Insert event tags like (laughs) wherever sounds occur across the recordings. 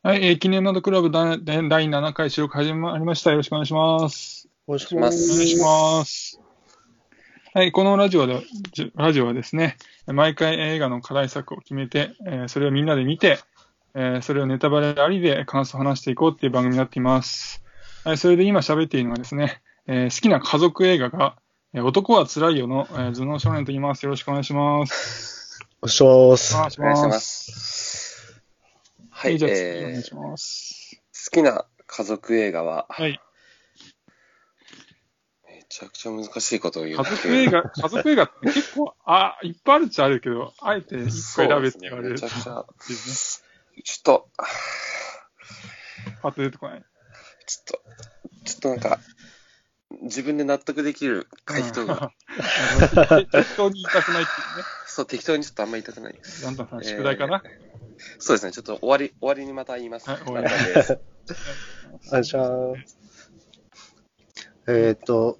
はい、えー記念ナードクラブ第第7回収録始まりました。よろしくお願いします。お願いしまますす。お願いします。はい、このラジオで、じラジオはですね、毎回映画の課題作を決めて、えーそれをみんなで見て、えーそれをネタバレありで感想を話していこうっていう番組になっています。はい、それで今喋っているのはですね、えー好きな家族映画が、えー男は辛いよの、えー頭脳少年と言います。よろしくお願いします。お願いします。お願いしま。す。はい、じゃあ次お願えーいします。好きな家族映画は、はい。めちゃくちゃ難しいことを言う家族映画、(laughs) 家族映画って結構、あ、いっぱいあるっちゃあるけど、あえて一個選べって言われる。ねめちゃくちゃちょっと、パッと出てこない？ちょっと、ちょっとなんか、自分で納得できる回答が、(laughs) うん。適当に言いたくないっていうね。そう、適当にちょっとあんまり言いたくないです。ランタンさん、宿題かな、えーそうですね、ちょっと終わり、終わりにまた言います。はい終わすお願いします。えっ、と、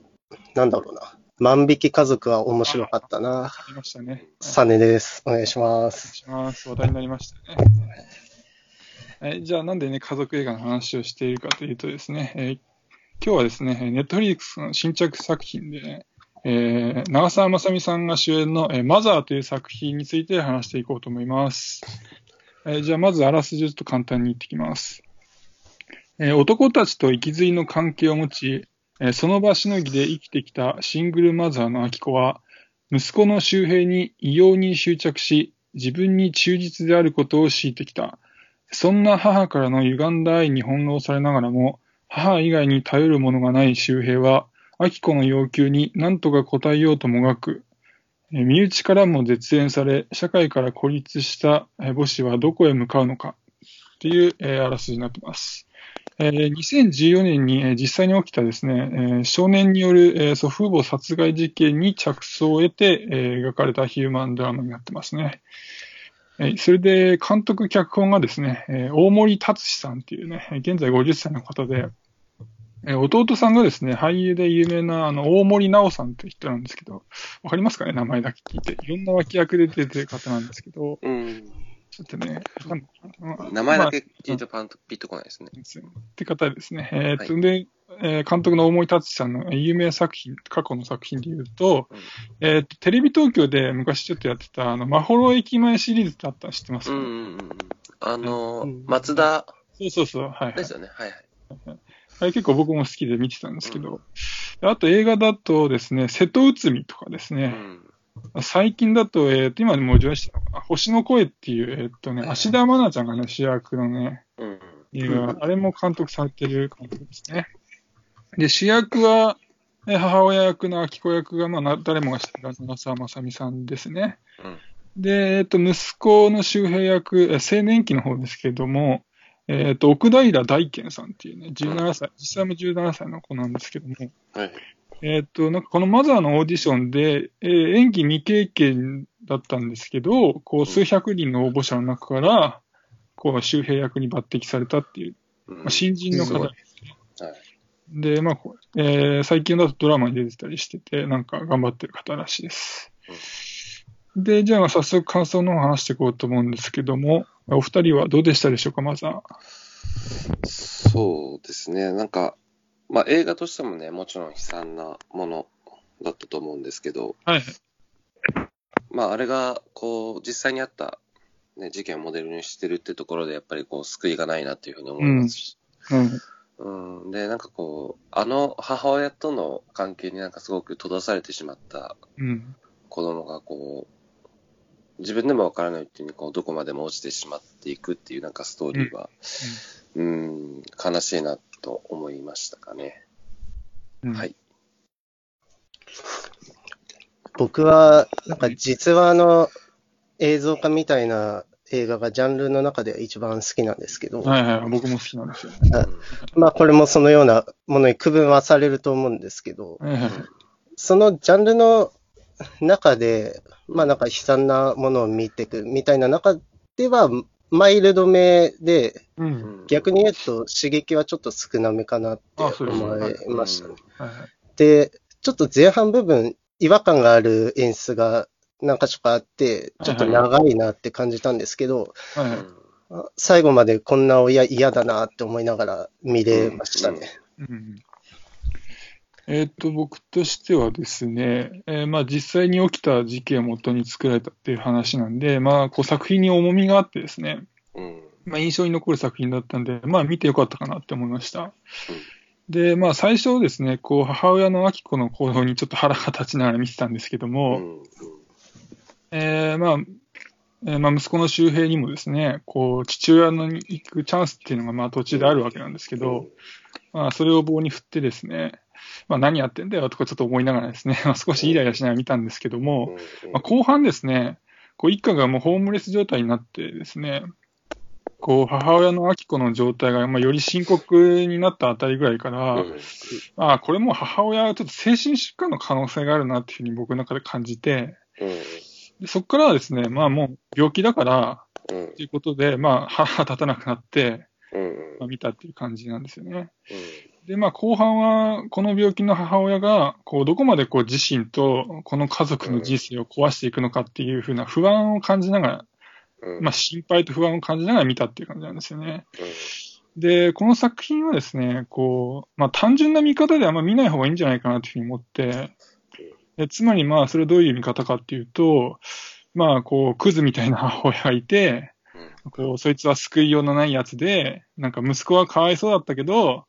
なんだろうな。万引き家族は面白かったな。ありましたね。サネです。お願いしまお願いす。します。話題になりましたね。はい、じゃあなんでね、家族映画の話をしているかというとですね、えー今日はですね、ネットフリックスの新着作品で、ね、えー長澤まさみさんが主演の、えーマザーという作品について話していこうと思います。えーじゃあまずあらすじをちょっと簡単に言ってきます。えー男たちと息づいの関係を持ち、えーその場しのぎで生きてきたシングルマザーのアキコは、息子の周平に異様に執着し、自分に忠実であることを強いてきた。そんな母からの歪んだ愛に翻弄されながらも、母以外に頼るものがない周平は、アキコの要求に何とか応えようともがく。身内からも絶縁され、社会から孤立した母子はどこへ向かうのか。っていう、えーあらすじになっています。2014年に、実際に起きたですね、少年による、祖父母殺害事件に着想を得て、描かれたヒューマンドラマになってますね。それで、監督、脚本がですね、大森達志さんっていうね、現在50歳の方で、えー弟さんがですね、俳優で有名な、あの、大森直さんという人なんですけど、わかりますかね名前だけ聞いて。いろんな脇役で出てる方なんですけど、うん。ちょっとね、わかんないかな名前だけまあ聞いてパンとピッとこないですね。って方ですね。えーっと、はで、えー監督の大森達志さんのえー有名作品、過去の作品で言うと、うんえーっと、テレビ東京で昔ちょっとやってた、あの、まほろ駅前シリーズってあったの知ってますか、うんうんうんうん。あのうん松田そうそうそう、はい、はいです。よね。はいはい。あれ結構僕も好きで見てたんですけど、あと映画だとですね、瀬戸内海とかですね、うん。最近だと、えーっと、今でもう上映してたのかな、星の声っていう、えーっとね、芦田愛菜ちゃんがね、主役のね、うん。映画、あれも監督されてる監督ですね。で、主役は、え母親役の秋子役が、まあ、な誰もが知ってる長澤まさみさんですね。うんで、えっと、息子の周平役、え青年期の方ですけども、えっと、奥平大賢さんっていうね、17歳、実際も17歳の子なんですけども、はい。えっと、なんかこのマザーのオーディションで、えー演技未経験だったんですけど、こう、数百人の応募者の中から、こう、周平役に抜擢されたっていううんまあ、新人の方はい。で、まあ、えー最近だとドラマに出てたりしてて、なんか頑張ってる方らしいです。で、じゃあ早速感想の方話していこうと思うんですけども、お二人はどうでしたでしょうか、まずは。そうですね。なんか、まあ映画としてもね、もちろん悲惨なものだったと思うんですけど、はい。まああれが、こう、実際にあった、ね、事件をモデルにしてるってところで、やっぱりこう、救いがないなっていうふうに思いますし、うん。うん、で、なんかこう、あの母親との関係になんかすごく閉ざされてしまったうん。子供がこう、自分でもわからないうちにこう、どこまでも落ちてしまっていくっていうなんかストーリーは、うん、悲しいなと思いましたかね。うん。はい。僕は、なんか実話の映像化みたいな映画がジャンルの中では一番好きなんですけど、はいはい。僕も好きなんですよ。まあこれもそのようなものに区分はされると思うんですけど、はいはい。そのジャンルの中で、まあなんか悲惨なものを見ていくみたいな中では、マイルドめで、う。うんん逆に言うと刺激はちょっと少なめかなって思いました。で、ちょっと前半部分、違和感がある演出が何か所かあって、ちょっと長いなって感じたんですけど、最後までこんな親嫌だなって思いながら見れましたね。うんえーっと、僕としてはですね、えーまあ実際に起きた事件をもとに作られたっていう話なんで、まあこう作品に重みがあってですね、うん。まあ印象に残る作品だったんで、まあ見てよかったかなって思いました。で、まあ最初ですね、こう母親の明子の行動にちょっと腹が立ちながら見てたんですけどうも、ん。えーまあ、えーまあ息子の周平にもですね、こう父親のに行くチャンスっていうのがまあ途中であるわけなんですけど、まあそれを棒に振ってですね、まあ何やってんだよとかちょっと思いながらですね、(laughs) まあ少しイライラしながら見たんですけども、うん、まあ、後半ですね、こう一家がもうホームレス状態になってですね、こう母親の明子の状態がまあより深刻になったあたりぐらいから、うんああ、これもう母親はちょっと精神疾患の可能性があるなっていうふうに僕の中で感じて、うん。でそこからはですね、まあもう病気だからうん。ということで、まあ腹が立たなくなって、うん。まあ、見たっていう感じなんですよね。で、まあ後半はこの病気の母親が、こうどこまでこう自身とこの家族の人生を壊していくのかっていうふうな不安を感じながら、うん。まあ、心配と不安を感じながら見たっていう感じなんですよね。で、この作品はですね、こう、まあ、単純な見方ではあんま見ない方がいいんじゃないかなというふうに思って、でつまりまあ、それはどういう見方かっていうと、まあ、こう、クズみたいな母親がいて、こう、そいつは救いようのないやつで、なんか息子はかわいそうだったけど、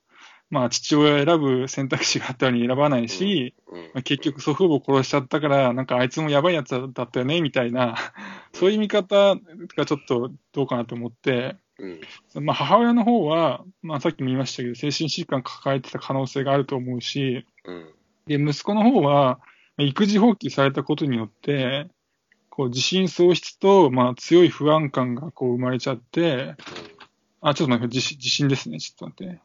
まあ、父親を選ぶ選択肢があったように選ばないし、うん。まあ、結局祖父母を殺しちゃったから、なんかあいつもやばいやつだったよね、みたいな、そういう見方がちょっとどうかなと思って、うん。まあ、母親の方は、まあ、さっきも言いましたけど、精神疾患抱えてた可能性があると思うし、うん。で、息子の方は、まあ育児放棄されたことによって、こう、自信喪失と、まあ、強い不安感がこう生まれちゃって、あ、ちょっと待って、地震地震ですね。ちょっと待って。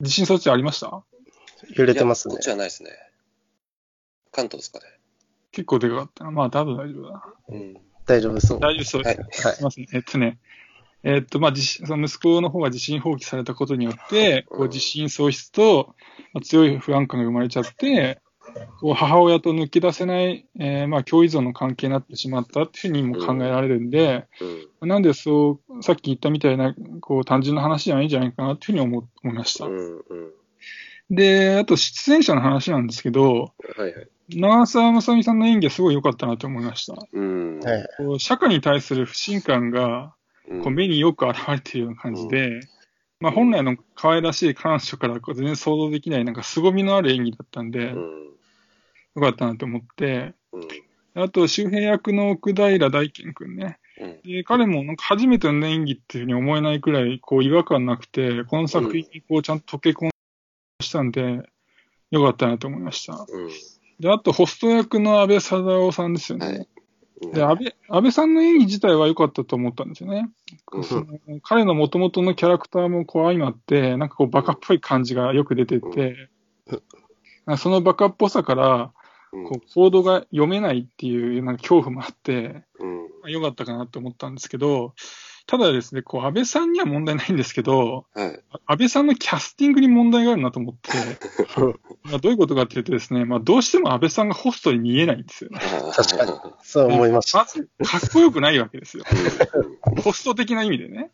地震措置ありました？揺れてますねこっ。ちはないですね。関東ですかね。結構でかかったな。まあ、多分大丈夫だな。うん。大丈夫そう。大丈夫そうです。はい。はいすいません。えっとね、えっと、まあ、その息子の方が自信放棄されたことによって、こううん自信喪失と、まあ強い不安感が生まれちゃって、母親と抜け出せない、えーまあ、共依存の関係になってしまったっていうふうにも考えられるんで、うん。なんでそう、さっき言ったみたいな、こう、単純な話じゃないんじゃないかなっていうふうに思思いましたう。ん。うん。で、あと出演者の話なんですけど、はいはい。長澤まさみさんの演技はすごい良かったなと思いました。うん。はい。こう社会に対する不信感が、うんこう目によく現れているような感じで、まあ、本来の可愛らしい彼女からこう全然想像できない、なんか凄みのある演技だったんで、ようん。かったなと思って、うん。あと、周平役の奥平大賢くんね。彼もなんか初めての演技っていうふうに思えないくらいこう違和感なくて、この作品にこうちゃんと溶け込んしたんで、よかったなと思いました。うん。で、あと、ホスト役の安倍貞夫さんですよね。はいで、安倍、安倍さんの演技自体は良かったと思ったんですよね。うんその彼の元々のキャラクターもこう相まって、なんかこうバカっぽい感じがよく出てて、そのバカっぽさから、うんこうコードが読めないっていうなんか恐怖もあって、うん。まあ良かったかなと思ったんですけど、ただですね、こう安倍さんには問題ないんですけど、はい。安倍さんのキャスティングに問題があるなと思って、(laughs) まあどういうことかっていうとですね、まあどうしても安倍さんがホストに見えないんですよね。確かにそう思いました。まず、かっこよくないわけですよ。ホスト的な意味でね。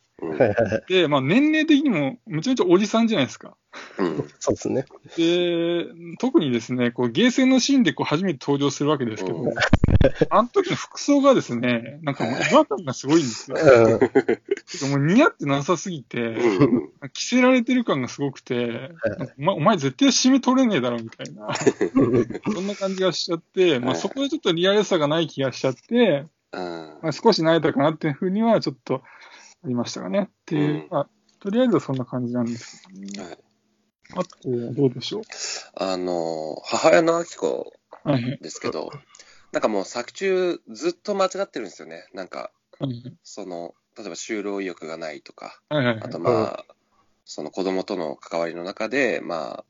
で、まあ年齢的にもめちゃめちゃおじさんじゃないですか。うん。そうですね。で、特にですね、こう、ゲーセンのシーンでこう初めて登場するわけですけど、うんあの時の服装がですね、なんかもう違和感がすごいんですよ。もう似合ってなさすぎて、うん。着せられてる感がすごくて、お前お前絶対締め取れねえだろみたいな、そんな感じがしちゃって、まあそこでちょっとリアルさがない気がしちゃって、うんまあ、少し慣れたかなっていうふうにはちょっとありましたかね。っていう、うんまあ、とりあえずはそんな感じなんですけどね。はいあと、どうでしょう？あの、母親の明子はいはい。ですけど、なんかもう作中ずっと間違ってるんですよね。なんか、はいその、例えば就労意欲がないとか、はいはいはい。あとまあ、その子供との関わりの中で、まあ、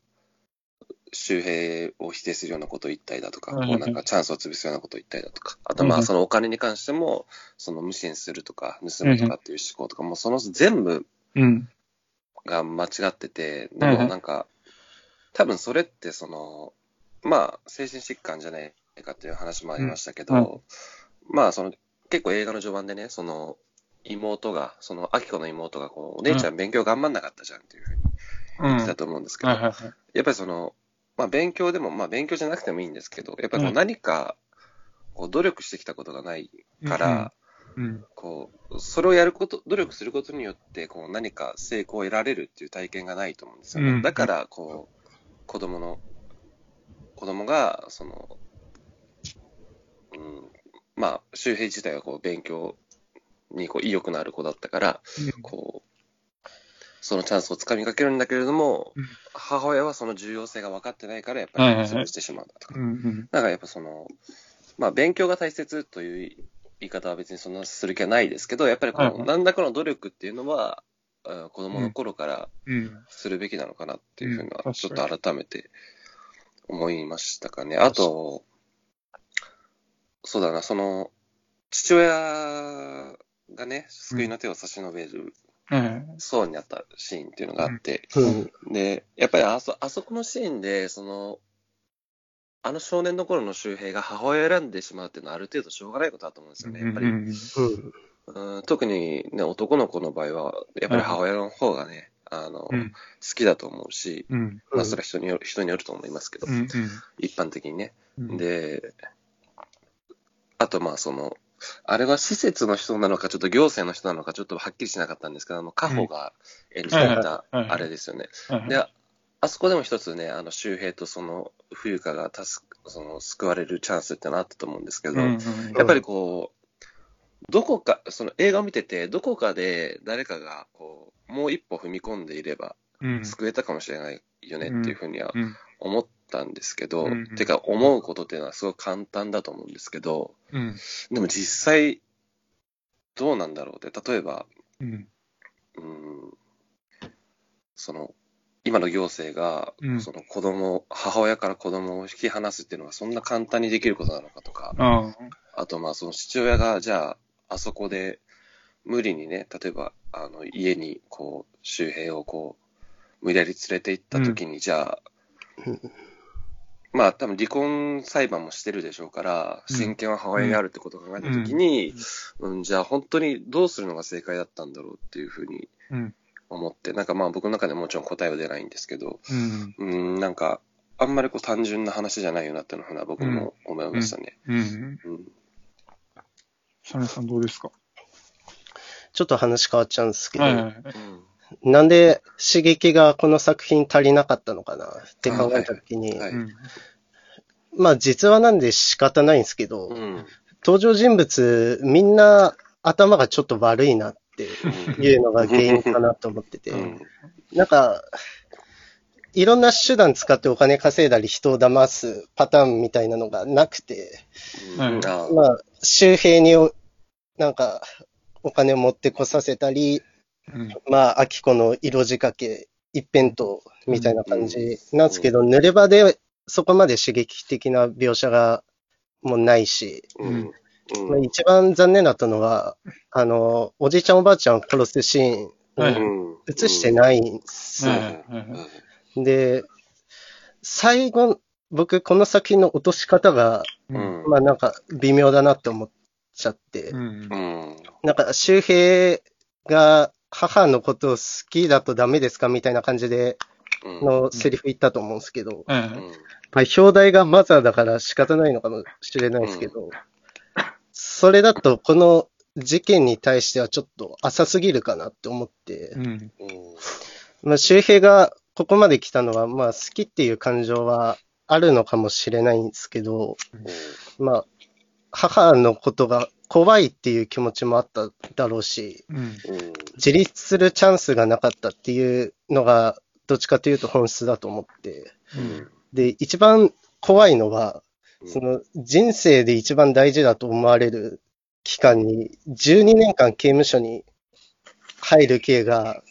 周平を否定するようなことを言ったりだとか、はいこうなんかチャンスを潰すようなことを言ったりだとか、あとまうん。あそのお金に関しても、その無心するとか、盗むとかっていう思考とか、もうその全部うん。が間違ってて、でもなんか、多分それってその、まあ、精神疾患じゃないかっていう話もありましたけど、うんはまあ、その、結構映画の序盤でね、その、妹が、その、アキコの妹が、こう、お姉ちゃん勉強頑張んなかったじゃんっていうふうにうん。言ってたと思うんですけど。やっぱりその、まあ、勉強でも、まあ、勉強じゃなくてもいいんですけど、やっぱり何か、こう、努力してきたことがないから、うん。こう、それをやること、努力することによって、こう、何か成功を得られるっていう体験がないと思うんですよね。うんだから、こう、子供の、子供が、その、うん、まあ、周平自体はこう、勉強にこう意欲のある子だったから、こう、そのチャンスをつかみかけるんだけれども、うん母親はその重要性が分かってないから、やっぱり潰してしまうんだとか。うんうん。なんかやっぱその、まあ勉強が大切という言い方は別にそんなする気はないですけど、やっぱりこの何らかの努力っていうのは、うん子供の頃からうん。するべきなのかなっていうふうにうんは、ちょっと改めて思いましたかね。あと、そうだな、その、父親がね、救いの手を差し伸べるえそうになったシーンっていうのがあって、うん。で、やっぱりあそ、あそこのシーンで、その、あの少年の頃の周平が母親を選んでしまうっていうのはある程度しょうがないことだと思うんですよね。やっぱり、うんうん。うん特にね、男の子の場合は、やっぱり母親の方がね、あの、うん好きだと思うし、うん。まあそれは人による、人によると思いますけど、うん。一般的にね。うん。で、あとまあその、あれは施設の人なのか、ちょっと行政の人なのか、ちょっとはっきりしなかったんですけど、あの、家宝が演じていはいはいあれですよね。はいで、あそこでも一つね、あの、周平とその、冬香が助く、その、救われるチャンスってのあったと思うんですけど、うんやっぱりこう、どこか、その映画を見てて、どこかで誰かが、こう、もう一歩踏み込んでいれば、うん。救えたかもしれないよねっていうふうにはうん。思ったんですけど、うんてか、思うことっていうのはすごく簡単だと思うんですけど、うん。でも実際、どうなんだろうって、例えば、うん。うん、その、今の行政がう、んその子供、母親から子供を引き離すっていうのがそんな簡単にできることなのかとか、ああとまあその父親が、じゃあ、あそこで無理にね、例えば、あの、家にこう、周平をこう、無理やり連れて行った時に、じゃあ、まあ多分離婚裁判もしてるでしょうから、うん親権は母親にあるってことを考えた時に、うん、じゃあ本当にどうするのが正解だったんだろうっていうふうに。思って、なんかまあ僕の中でもちろん答えは出ないんですけど、うん。うん、なんか、あんまりこう単純な話じゃないよなっていうのは僕も思いましたね。うん。うん。サネさんどうですか？ちょっと話変わっちゃうんですけど、はいはいはい。うん。なんで刺激がこの作品足りなかったのかな？って考えたときに。まあ実話なんで仕方ないんですけど、うん。登場人物みんな頭がちょっと悪いなっていうのが原因かなと思ってて、うん。なんか、いろんな手段使ってお金稼いだり人を騙すパターンみたいなのがなくて、はいうんあまあ、周平におなんかお金を持ってこさせたり、うん。まあ、秋子の色仕掛け一辺倒みたいな感じなんですけど、濡れ場でそこまで刺激的な描写がもうないし、うん。まあ、一番残念だったのは、あの、おじいちゃんおばあちゃんを殺すシーンはいをうん。映してないんです。で、最後、僕この作品の落とし方が、ううん。ん。まあなんか微妙だなって思っちゃって、うんう。ん。なんか周平が母のことを好きだとダメですかみたいな感じでうん。のセリフ言ったと思うんですけど、はいはい。まあ、表題がマザーだから仕方ないのかもしれないですけど、それだとこの事件に対してはちょっと浅すぎるかなって思ってう、ん。うん。まあ、周平がここまで来たのは、まあ好きっていう感情はあるのかもしれないんですけど、まあ、母のことが怖いっていう気持ちもあっただろうし、うん。うん。自立するチャンスがなかったっていうのが、どっちかというと本質だと思って。うん。で、一番怖いのは、うんその人生で一番大事だと思われる期間に、12年間刑務所に入る刑が。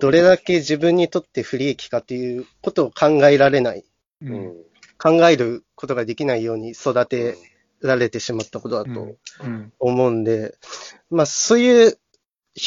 どれだけ自分にとって不利益かということを考えられない、う。うんん。考えることができないように育てられてしまったことだとうん。思うんで、まあそういう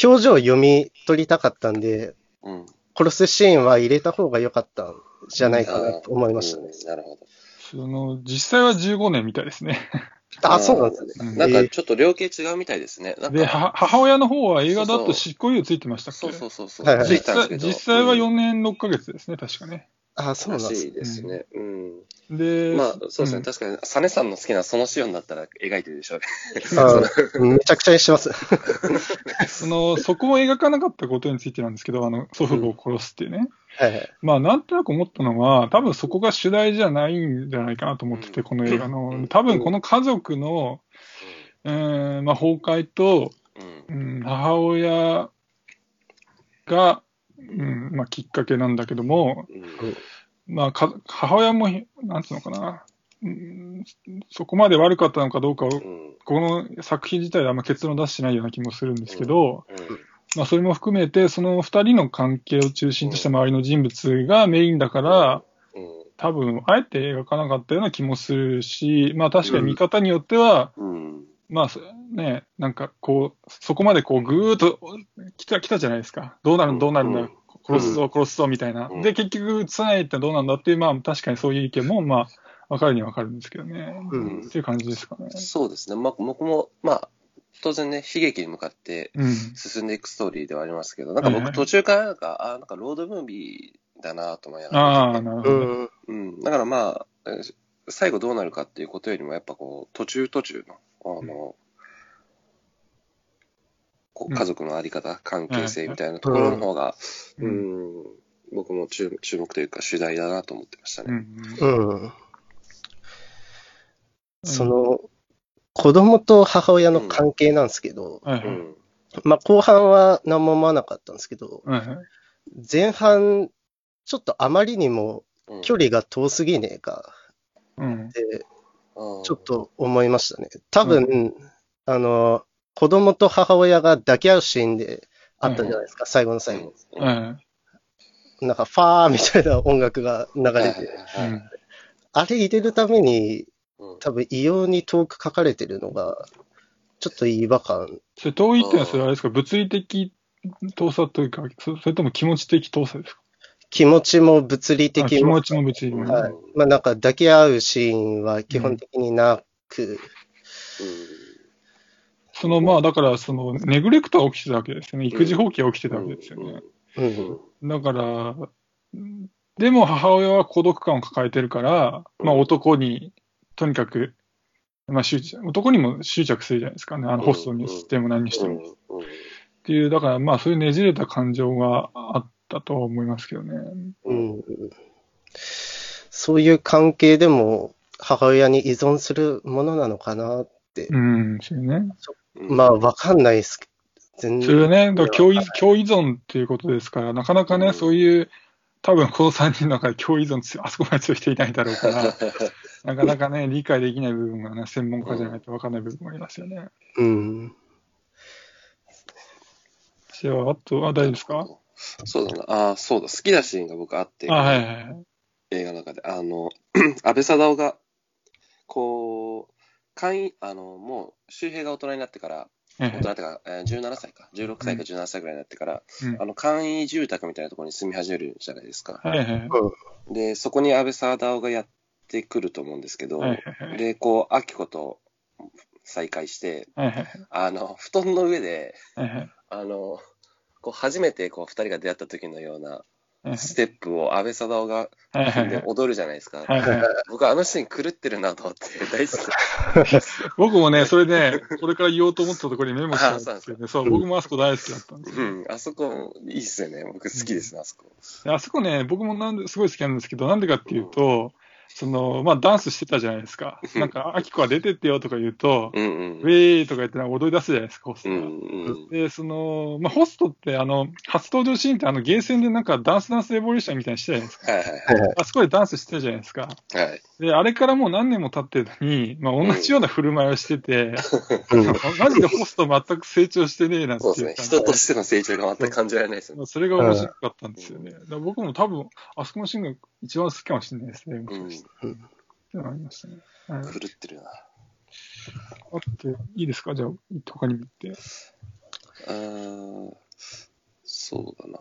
表情を読み取りたかったんで、うん。殺すシーンは入れた方が良かったんじゃないかなと思いましたね。うんなるほど。その、実際は15年みたいですね。(laughs) あ、そうなんですね。うんなんかちょっと量刑違うみたいですね。で、母親の方は映画だと執行猶予ついてましたっけ？そうそうそうそう、実際は4うん年6ヶ月ですね、確かね。あ、そうなんですね。らしいですね。うん。で、まあ、そうですね。ん確かに、サネさんの好きなそのシオンだったら描いてるでしょうね。(laughs) あめちゃくちゃにしてます。(laughs) その、そこを描かなかったことについてなんですけど、あの、祖父母を殺すっていうね。はいはい。まあ、なんとなく思ったのは、多分そこが主題じゃないんじゃないかなと思ってて、うんこの映画うのん。多分この家族の、えーまあ、崩壊と、うん。うん、母親が、うんまあ、きっかけなんだけども、うん。まあ、か母親も、なんつうのかな、うん、そこまで悪かったのかどうかを、うん。この作品自体であんま結論出してないような気もするんですけど、うん。まあ、それも含めて、その二人の関係を中心とした周りの人物がメインだから、うん。多分、あえて描かなかったような気もするし、まあ確かに見方によっては、うん。まあそね、なんかこう、そこまでこうぐーっと来た、来たじゃないですか。どうなるうんどうなるんだ、うん殺すぞ、殺すぞ、みたいな。うんで、結局、つないってどうなんだっていう、まあ確かにそういう意見も、まあ、わかるにはわかるんですけどね。うんっていう感じですかね。そうですね。まあ、僕も、まあ、当然ね、悲劇に向かってうん。進んでいくストーリーではありますけど、なんか僕途中からなんか、あなんかロードムービーだなと思いながらあなるほど。うん。うん。だからまあ、えー最後どうなるかっていうことよりも、やっぱこう、途中途中の、あの、こううん家族のあり方、関係性みたいなところの方が、ううんん、僕も注注目というか主題だなと思ってましたうね。ん。うん。その、子供と母親の関係なんですけど。うん。まあ後半は何も思わなかったんですけど。前半、ちょっとあまりにもうん距離が遠すぎねえかうん。って、うんちょっと思いましたね。多分、あの、子供と母親が抱き合うシーンであったじゃないですか、最後の最後。うん。なんか、ファーみたいな音楽が流れて、はいはいはいあれ入れるために、うん。多分異様に遠く書かれてるのが、ちょっと違和感。それ遠いってのは、それあれですか、物理的遠さというか、そそれとも気持ち的遠さですか？気持ちも物理あ的も気持ちも物理的も。はい。まあなんか抱き合うシーンは基本的になく、そのまあ、だから、その、ネグレクトは起きてたわけですよね。育児放棄は起きてたわけですよね。うん。だから、うんでも母親は孤独感を抱えてるから、まあ男に、とにかく、まあ執着、男にも執着するじゃないですかね。あのホストにしても何にしても。っうんうんていう、だからまあそういうねじれた感情があったとは思いますけどね。うん。そういう関係でも母親に依存するものなのかなって、うん、そうね。うんまあわかんないですけど、全それはね、だから共依存っていうことですから、なかなかね、うんそういう、多分この3人の中で共依存あそこまで強い人いないだろうから、(laughs) なかなかね、理解できない部分がね、専門家じゃないと分かんない部分もありますよね。うん。じゃあ、あとは大丈夫ですか？そうだな。ああ、そうだ。好きなシーンが僕あって、あ、はいはいはい。映画の中で。あの、(clears throat) 安倍貞夫が、こう、会員、あの、もう、周平が大人になってから、大人ってか、えー17歳か、16歳か17歳ぐらいになってから、うんあの、簡易住宅みたいなところに住み始めるじゃないですか。はいはいはい。で、そこに安倍貞夫がやってくると思うんですけど、はいはいはいで、こう、明子と再会して、はいはいあの、布団の上で、はいはいあの、こう、初めてこう、二人が出会った時のようなはいステップを安倍貞夫が踊るじゃないですか。僕はあのシーン狂ってるなと思って大好き。(laughs) 僕もね、それね、これから言おうと思ったところにメモしたんですけどね、(laughs) そう、僕もあそこ大好きだったんですよ。うん、あそこいいっすよね。僕好きですね、あそこ。であそこね、僕もなんですごい好きなんですけど、なんでかっていうと、その、まあ、ダンスしてたじゃないですか。なんか、アキコは出てってよとか言うと、うんうウん。ェーイとか言って踊り出すじゃないですか、ホストが。うんうん。で、その、まあ、ホストって、あの、初登場シーンって、あの、ゲーセンでなんか、ダンスダンスエボリューションみたいにしてたじゃないですか。はいはいはいあそこでダンスしてたじゃないですか。で、あれからもう何年も経ってるのに、まあ、同じような振る舞いをしてて、うんマジでホスト全く成長してねえなんてそうですね。人としての成長が全く感じられないですよね。それが面白かったんですよね。僕も多分、あそこのシーンが一番好きかもしれないですね。もうん。うのがありましたね。はい、狂ってるな。あって、いいですか？じゃあ、他にも言って。あーそうだな。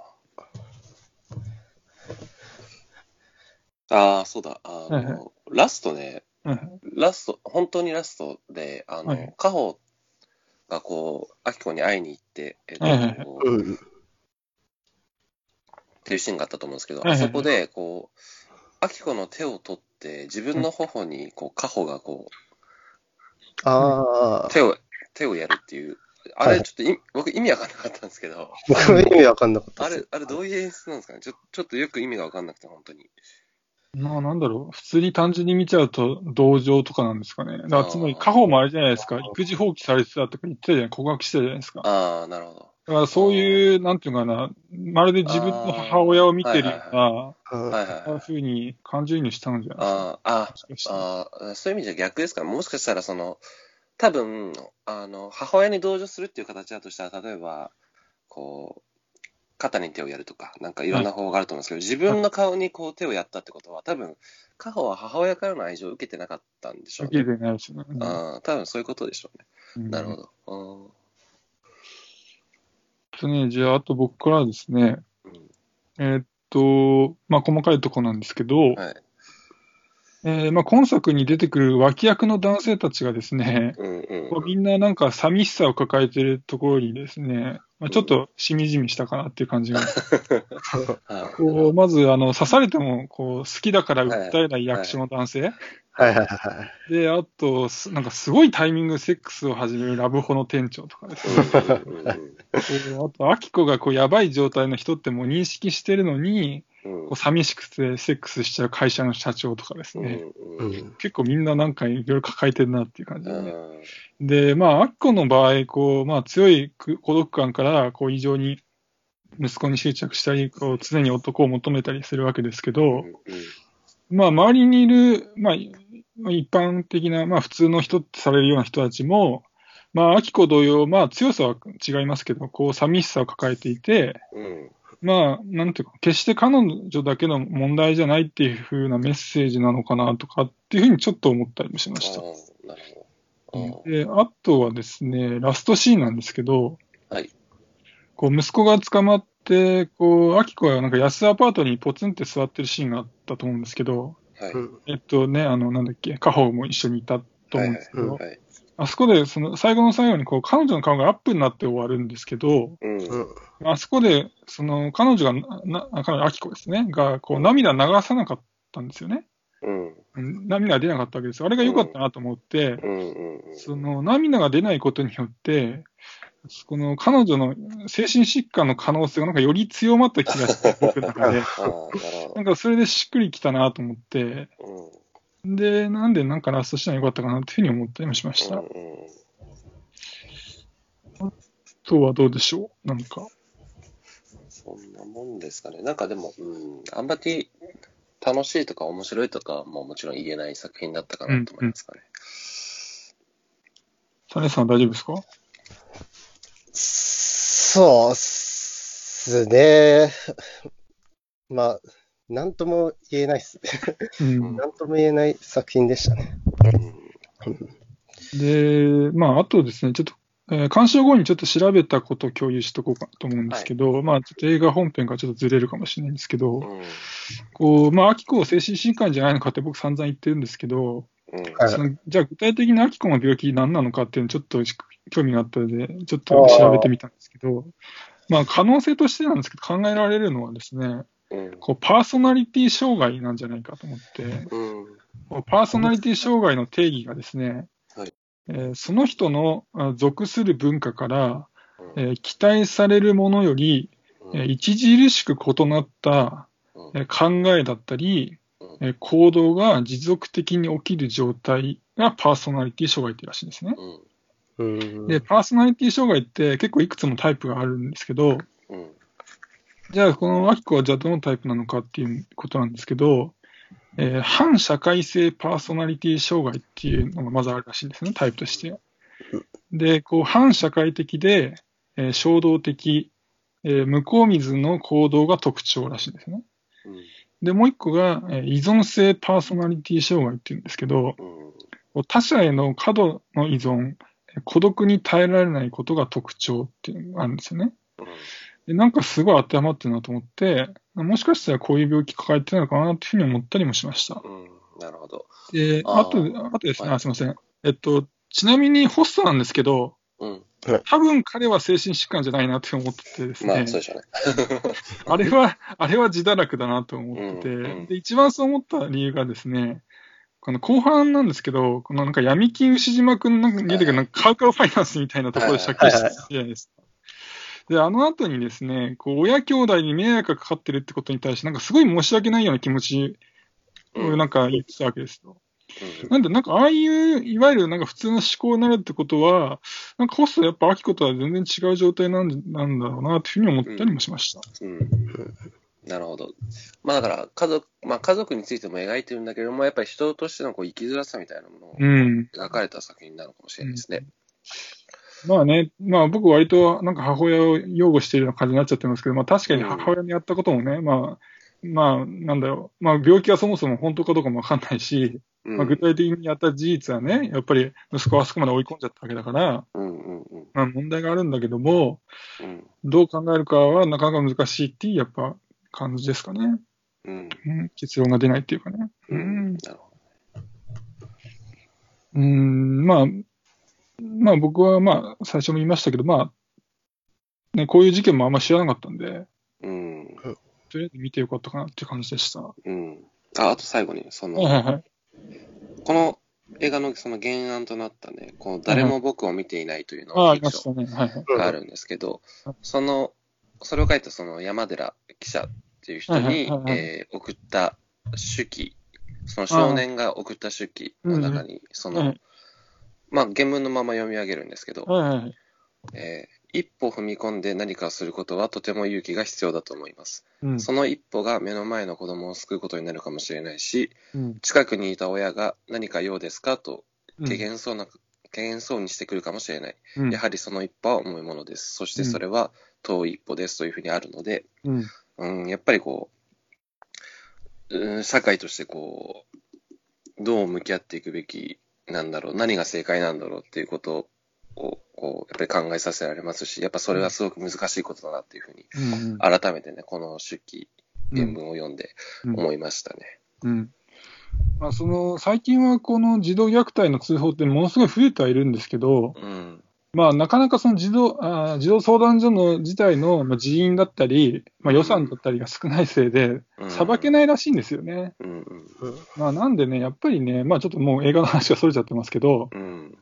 ああ、そうだ。あはいはの、ラストね、うんラスト、本当にラストで、あの、はいカホがこう、アキコに会いに行って、えっと、はいはい。っていうシーンがあったと思うんですけど、はいはいはいあそこで、こう、アキコの手を取って、自分の頬に、こう、カホがこああう、、手を、手をやるっていう、あはい。れ、ちょっとい、僕意味わかんなかったんですけど、僕も意味わかんなかったあれ、あれどういう演出なんですかね？ちょちょっとよく意味がわかんなくて、本当に。まあなんだろう、普通に単純に見ちゃうと同情とかなんですかね。だからつまり、家宝もあれじゃないですか、育児放棄されてたとか言ってたじゃない、告白してたじゃないですか。だああ、なるほど。からそういう、なんていうのかな、まるで自分の母親を見てるような、うんはいはいはい。ふうに感情移入したんじゃないですか。あああ、そういう意味じゃ逆ですから、もしかしたらその、多分、あの、母親に同情するっていう形だとしたら、例えば、こう、肩に手をやるとか、なんかいろんな方法があると思うんですけど、自分の顔にこう手をやったってことは、多分、カホは母親からの愛情を受けてなかったんでしょうね。受けてないですよね。うんああ、多分そういうことでしょうね。うんなるほど。うね、じゃあ、あと僕からですね、うんえーっと、まあ、細かいとこなんですけど、はい。えーまあ、今作に出てくる脇役の男性たちがですね、うんうんみんななんか寂しさを抱えてるところにですね、まあ、ちょっとしみじみしたかなっていう感じが。(laughs) はいこうまず、あの、刺されても、こう、好きだから訴えない役所の男性。はいはいはい。で、あと、すなんかすごいタイミングセックスを始めるラブホの店長とかですね。あと、アキコがこう、やばい状態の人ってもう認識してるのに、うんこう寂しくてセックスしちゃう会社の社長とかですね。結構みんななんかいろいろ抱えてるなっていう感じで、ね。うん。で、まあ、アキコの場合、こう、まあ、強いく孤独感から、こう、異常に息子に執着したり、こう、常に男を求めたりするわけですけど、うんまあ、周りにいる、まあ、い一般的な、まあ、普通の人ってされるような人たちも、まあ、アキコ同様、まあ、強さは違いますけど、こう、寂しさを抱えていて、うんまあ、なんていうか、決して彼女だけの問題じゃないっていう風なメッセージなのかなとかっていうふうにちょっと思ったりもしました。なるほど。で、あとはですね、ラストシーンなんですけど、はいこう、息子が捕まって、こう、アキコがなんか安アパートにポツンって座ってるシーンがあったと思うんですけど、はい。うんえっとね、あの、なんだっけ、カホも一緒にいたと思うんですけど、はいはい。あそこで、その、最後の最後に、こう、彼女の顔がアップになって終わるんですけど、うんうん。あそこで、その、彼女がな、な彼女、アキコですね、が、こう、涙流さなかったんですよね。うんうん涙が出なかったわけですよ。あれが良かったなと思って、うんうんその涙が出ないことによって、この彼女の精神疾患の可能性がなんかより強まった気がして、僕の中で。なんかそれでしっくりきたなと思って、ど。で、なんでなんかラストしたらよかったかなっていうふうに思ったりもしました。うんうんあとはどうでしょう？なんか。そんなもんですかね。なんかでも、うん、あんまり楽しいとか面白いとかももちろん言えない作品だったかなと思いますかね。サネさん大丈夫ですか？そうっすね。まあ、なんとも言えないっす。(laughs) なんとも言えない作品でしたね。で、まあ、あとですね、ちょっと、えー鑑賞後にちょっと調べたことを共有しとこうかと思うんですけど、まあ、ちょっと映画本編からちょっとずれるかもしれないんですけど、うん。こう、まあ、アキコは精神疾患じゃないのかって僕散々言ってるんですけど、うん。はい。そのじゃあ具体的なアキコの病気何なのかっていうのちょっと興味があったので、ちょっと調べてみたんですけど、まあ、可能性としてなんですけど、考えられるのはですね、うん。こうパーソナリティ障害なんじゃないかと思って、うん。パーソナリティ障害の定義がですね、はい。えーその人のあ属する文化から、うん。えー期待されるものより、えー著しく異なった、うん。えー考えだったり、うん。えー行動が持続的に起きる状態がパーソナリティ障害っていうらしいんですね。うん。うん。で、パーソナリティ障害って結構いくつもタイプがあるんですけど、うんじゃあこのアキコはじゃあどのタイプなのかっていうことなんですけど、えー反社会性パーソナリティ障害っていうのがまずあるらしいんですね、タイプとして。で、こう反社会的で、えー衝動的、えー向こう水の行動が特徴らしいんですね。うんで、もう一個が、えー依存性パーソナリティ障害っていうんですけど、他者への過度の依存、えー孤独に耐えられないことが特徴っていうのがあるんですよね。でなんかすごい当てはまってるなと思って、もしかしたらこういう病気抱えてるのかなっていうふうに思ったりもしました。うん。なるほど。で、あと、あとですね、はいあすいません。えっと、ちなみにホストなんですけど、うん。多分彼は精神疾患じゃないなって思っててですね。まあ、そうでしょうね。(laughs) あれは、あれは自堕落だなと思ってて、うんうんで、一番そう思った理由がですね、この後半なんですけど、このなんか闇金牛島くんなんか出てくるなんかカウカウファイナンスみたいなところで借金してるじゃないですか。で、あの後にですね、こう、親兄弟に迷惑がかかってるってことに対して、なんかすごい申し訳ないような気持ちをなんか言ってたわけですよ。なんで、なんか、ああいう、いわゆるなんか普通の思考になるってことは、なんかホストやっぱ秋子とは全然違う状態なんなんだろうなっていうふうに思ったりもしました。うん。うんなるほど。まあだから、家族、まあ家族についても描いてるんだけれども、やっぱり人としてのこう生きづらさみたいなものをうん。描かれた作品なのかもしれないですね。まあね、まあ僕割となんか母親を擁護しているような感じになっちゃってますけど、まあ確かに母親にやったこともね、まあ、まあなんだろう、まあ病気はそもそも本当かどうかもわかんないし、うん。まあ具体的にやった事実はね、やっぱり息子はあそこまで追い込んじゃったわけだから、うんうんうんまあ問題があるんだけども、うん。どう考えるかはなかなか難しいっていうやっぱ感じですかね。うん。うん、結論が出ないっていうかね。ううんうん、まあ、まあ僕はまあ最初も言いましたけど、まあ、ね、こういう事件もあんま知らなかったんで、ど。うん。とりあえず見てよかったかなっていう感じでした。はうん。あ、あと最後に、そいの、はいはい。この映画のその原案となったね、この誰も僕を見ていないというのがあるんですけどうん、その、それを書いたその山寺記者っていう人にはいはいはい、はいえー送った手記、その少年が送った手記の中に、そのはい、まあ原文のまま読み上げるんですけど、はいはい。えー一歩踏み込んで何かをすることはとても勇気が必要だと思います。うん。その一歩が目の前の子供を救うことになるかもしれないし、うん。近くにいた親が何か用ですかとうん軽減そうな、軽減そうにしてくるかもしれない。うんやはりその一歩は重いものです。そしてそれは遠い一歩ですというふうにあるので、うん。うん、やっぱりこう、うん、社会としてこう、どう向き合っていくべきなんだろう、何が正解なんだろうっていうことを、こう、やっぱり考えさせられますし、やっぱそれはすごく難しいことだなっていうふうに、うん。改めてね、この手記、原文を読んでうん思いましたね。うん。まあ、その、最近はこの児童虐待の通報ってものすごい増えてはいるんですけど、うん。まあ、なかなかその児童、あー児童相談所の自体のまあ人員だったり、まあ、予算だったりが少ないせいで、うんさばけないらしいんですよね。うんうん。まあ、なんでね、やっぱりね、まあ、ちょっともう映画の話がそれちゃってますけど、うん。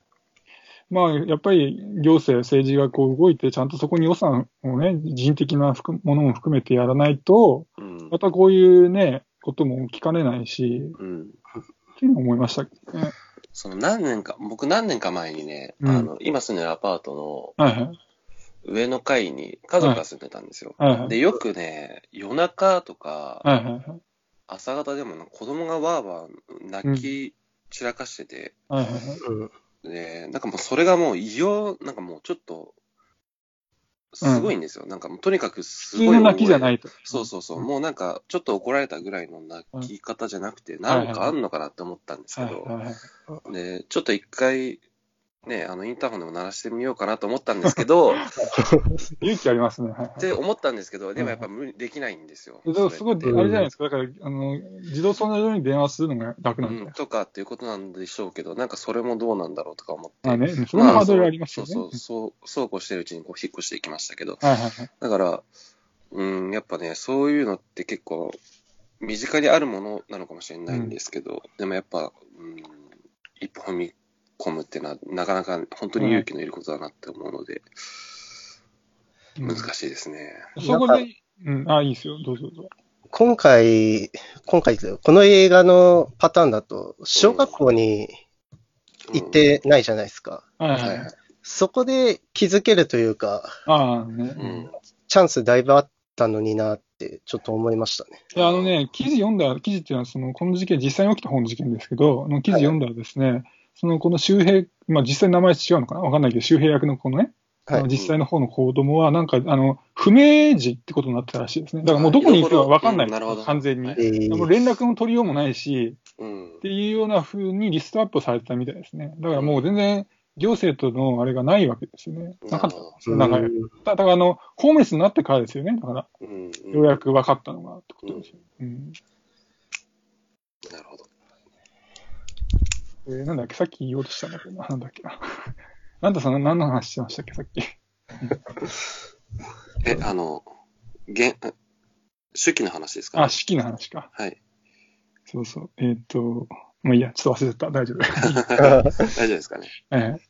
まあ、やっぱり行政、政治がこう動いて、ちゃんとそこに予算をね、人的な含ものも含めてやらないと、うんまたこういうね、ことも起きかねないし、うん。っていうのを思いましたね。その何年か、僕何年か前にね、うんあの、今住んでるアパートはいはい。の上の階に家族が住んでたんですよ。はいはい。で、よくね、夜中とか、はいはいはい。朝方でもな子供がわーわー泣き散らかしてて、はいはいはい。うん。で、なんかもうそれがもう異様、なんかもうちょっと、すごいんですよ。なんかもうとにかくすごい。普通の泣きじゃないいと。そうそうそう。もうなんか、ちょっと怒られたぐらいの泣き方じゃなくて、なんかあんのかなって思ったんですけど。で、ちょっと一回、ね、あの、インターホンでも鳴らしてみようかなと思ったんですけど、っ (laughs) 勇気ありますね。はいはい。て思ったんですけど、でもやっぱ無理できないんですよ。でもすごい、あれじゃないですか。だから、あの、自動相談所に電話するのが楽なんで。うん、とかっていうことなんでしょうけど、なんかそれもどうなんだろうとか思って。まあね、それもハードルありますよね。そうそう、そう、そうこうしてるうちにこう引っ越していきましたけど、はいはいはい。だから、うん、やっぱね、そういうのって結構、身近にあるものなのかもしれないんですけど、でもやっぱ、うん、一歩踏み込むっていうのは、なかなか本当に勇気のいることだなって思うので、うん難しいですね。そこで、うん、あ、いいですよ。どうぞどうぞ。今回、今回ですよこの映画のパターンだと、小学校に行ってないじゃないですか。そこで気づけるというか、ああね。うん。チャンスだいぶあったのになって、ちょっと思いましたね。いや、あのね、記事読んだ、記事っていうのは、その、この事件、実際に起きた方の事件ですけど、あの記事読んだらですね、その、この周平、まあ実際名前違うのかな？わかんないけど、周平役のこのね、はい実際の方の子供は、なんか、あの、不明児ってことになってたらしいですね。だからもうどこに行くかわかんない、うんなるほど完全に。はいえーもう連絡の取りようもないし、うんっ。ていうような風にリストアップされてたみたいですね。だからもう全然、行政とのあれがないわけですよね。なかったんですよ、うん長い間。だから、あの、ホームレスになってからですよね。だから、うんうんようやく分かったのが、ってことですよ。うん。なるほど。えーなんだっけ、さっき言おうとしたんだけどな、なんだっけ？な。(laughs) なんだその、何の話してましたっけ、さっき。(laughs) え、あの、現、手記の話ですか？あ、式の話か。はい。そうそう。えーっと、もういいや、ちょっと忘れてた。大丈夫。(laughs) 大丈夫ですかね？ええ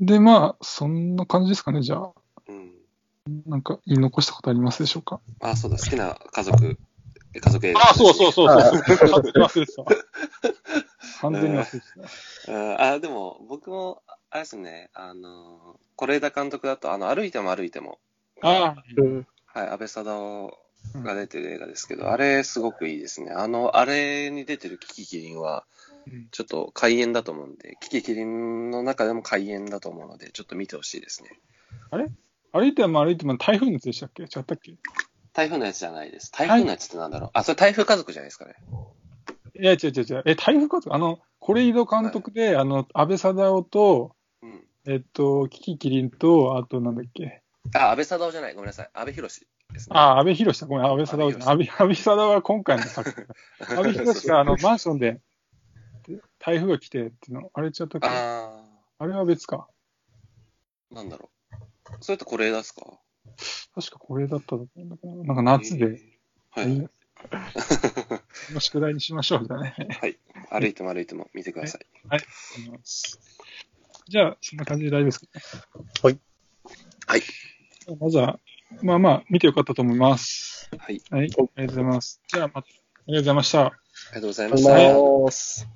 で、まあ、そんな感じですかね、じゃあ。うん。なんか言い残したことありますでしょうか？あ、そうだ、好きな家族、え家族映画。あ、そうそうそうそう。忘れてた。完全に忘れてた。うんあ、でも、僕も、あれですね、あの、是枝監督だと、あの、歩いても歩いても、ああ、うんはい、安倍貞夫が出てる映画ですけど、あれ、すごくいいですね。あの、あれに出てるキキキリンは、うんちょっと怪演だと思うんで、キキキリンの中でも怪演だと思うので、ちょっと見てほしいですね。歩いても歩いても台風のやつでしたっけ？違ったっけ？い台風のやつじゃないです。台風のやつってなんだろう。あ、それ台風家族じゃないですかね。や、違う違う違う。え、台風かあの、是井戸監督で、あの、安倍貞夫と、うん。えっと、キキキリンと、あとなんだっけ？あ、安倍貞夫じゃない。ごめんなさい。安倍博士ですね。ああ、安倍博士だ。ごめん、安倍貞夫じゃない。安倍、安倍貞夫は今回の作品。(laughs) 安倍博士があの、マンションで、台風が来てっていうの、あれちゃったっけああれは別か。ー、なんだろう。それって是枝ですか？確かこれだったと思うんだけど、なんか夏で、えーはい。の宿題にしましょう、じゃあね。はい。歩いても歩いても見てください。はい。じゃあ、そんな感じで大丈夫ですかね。はい。はい。まずは、まあまあ、見てよかったと思います。はい。はい。ありがとうございます。じゃあ、また、ありがとうございました。ありがとうございました。がとうございます。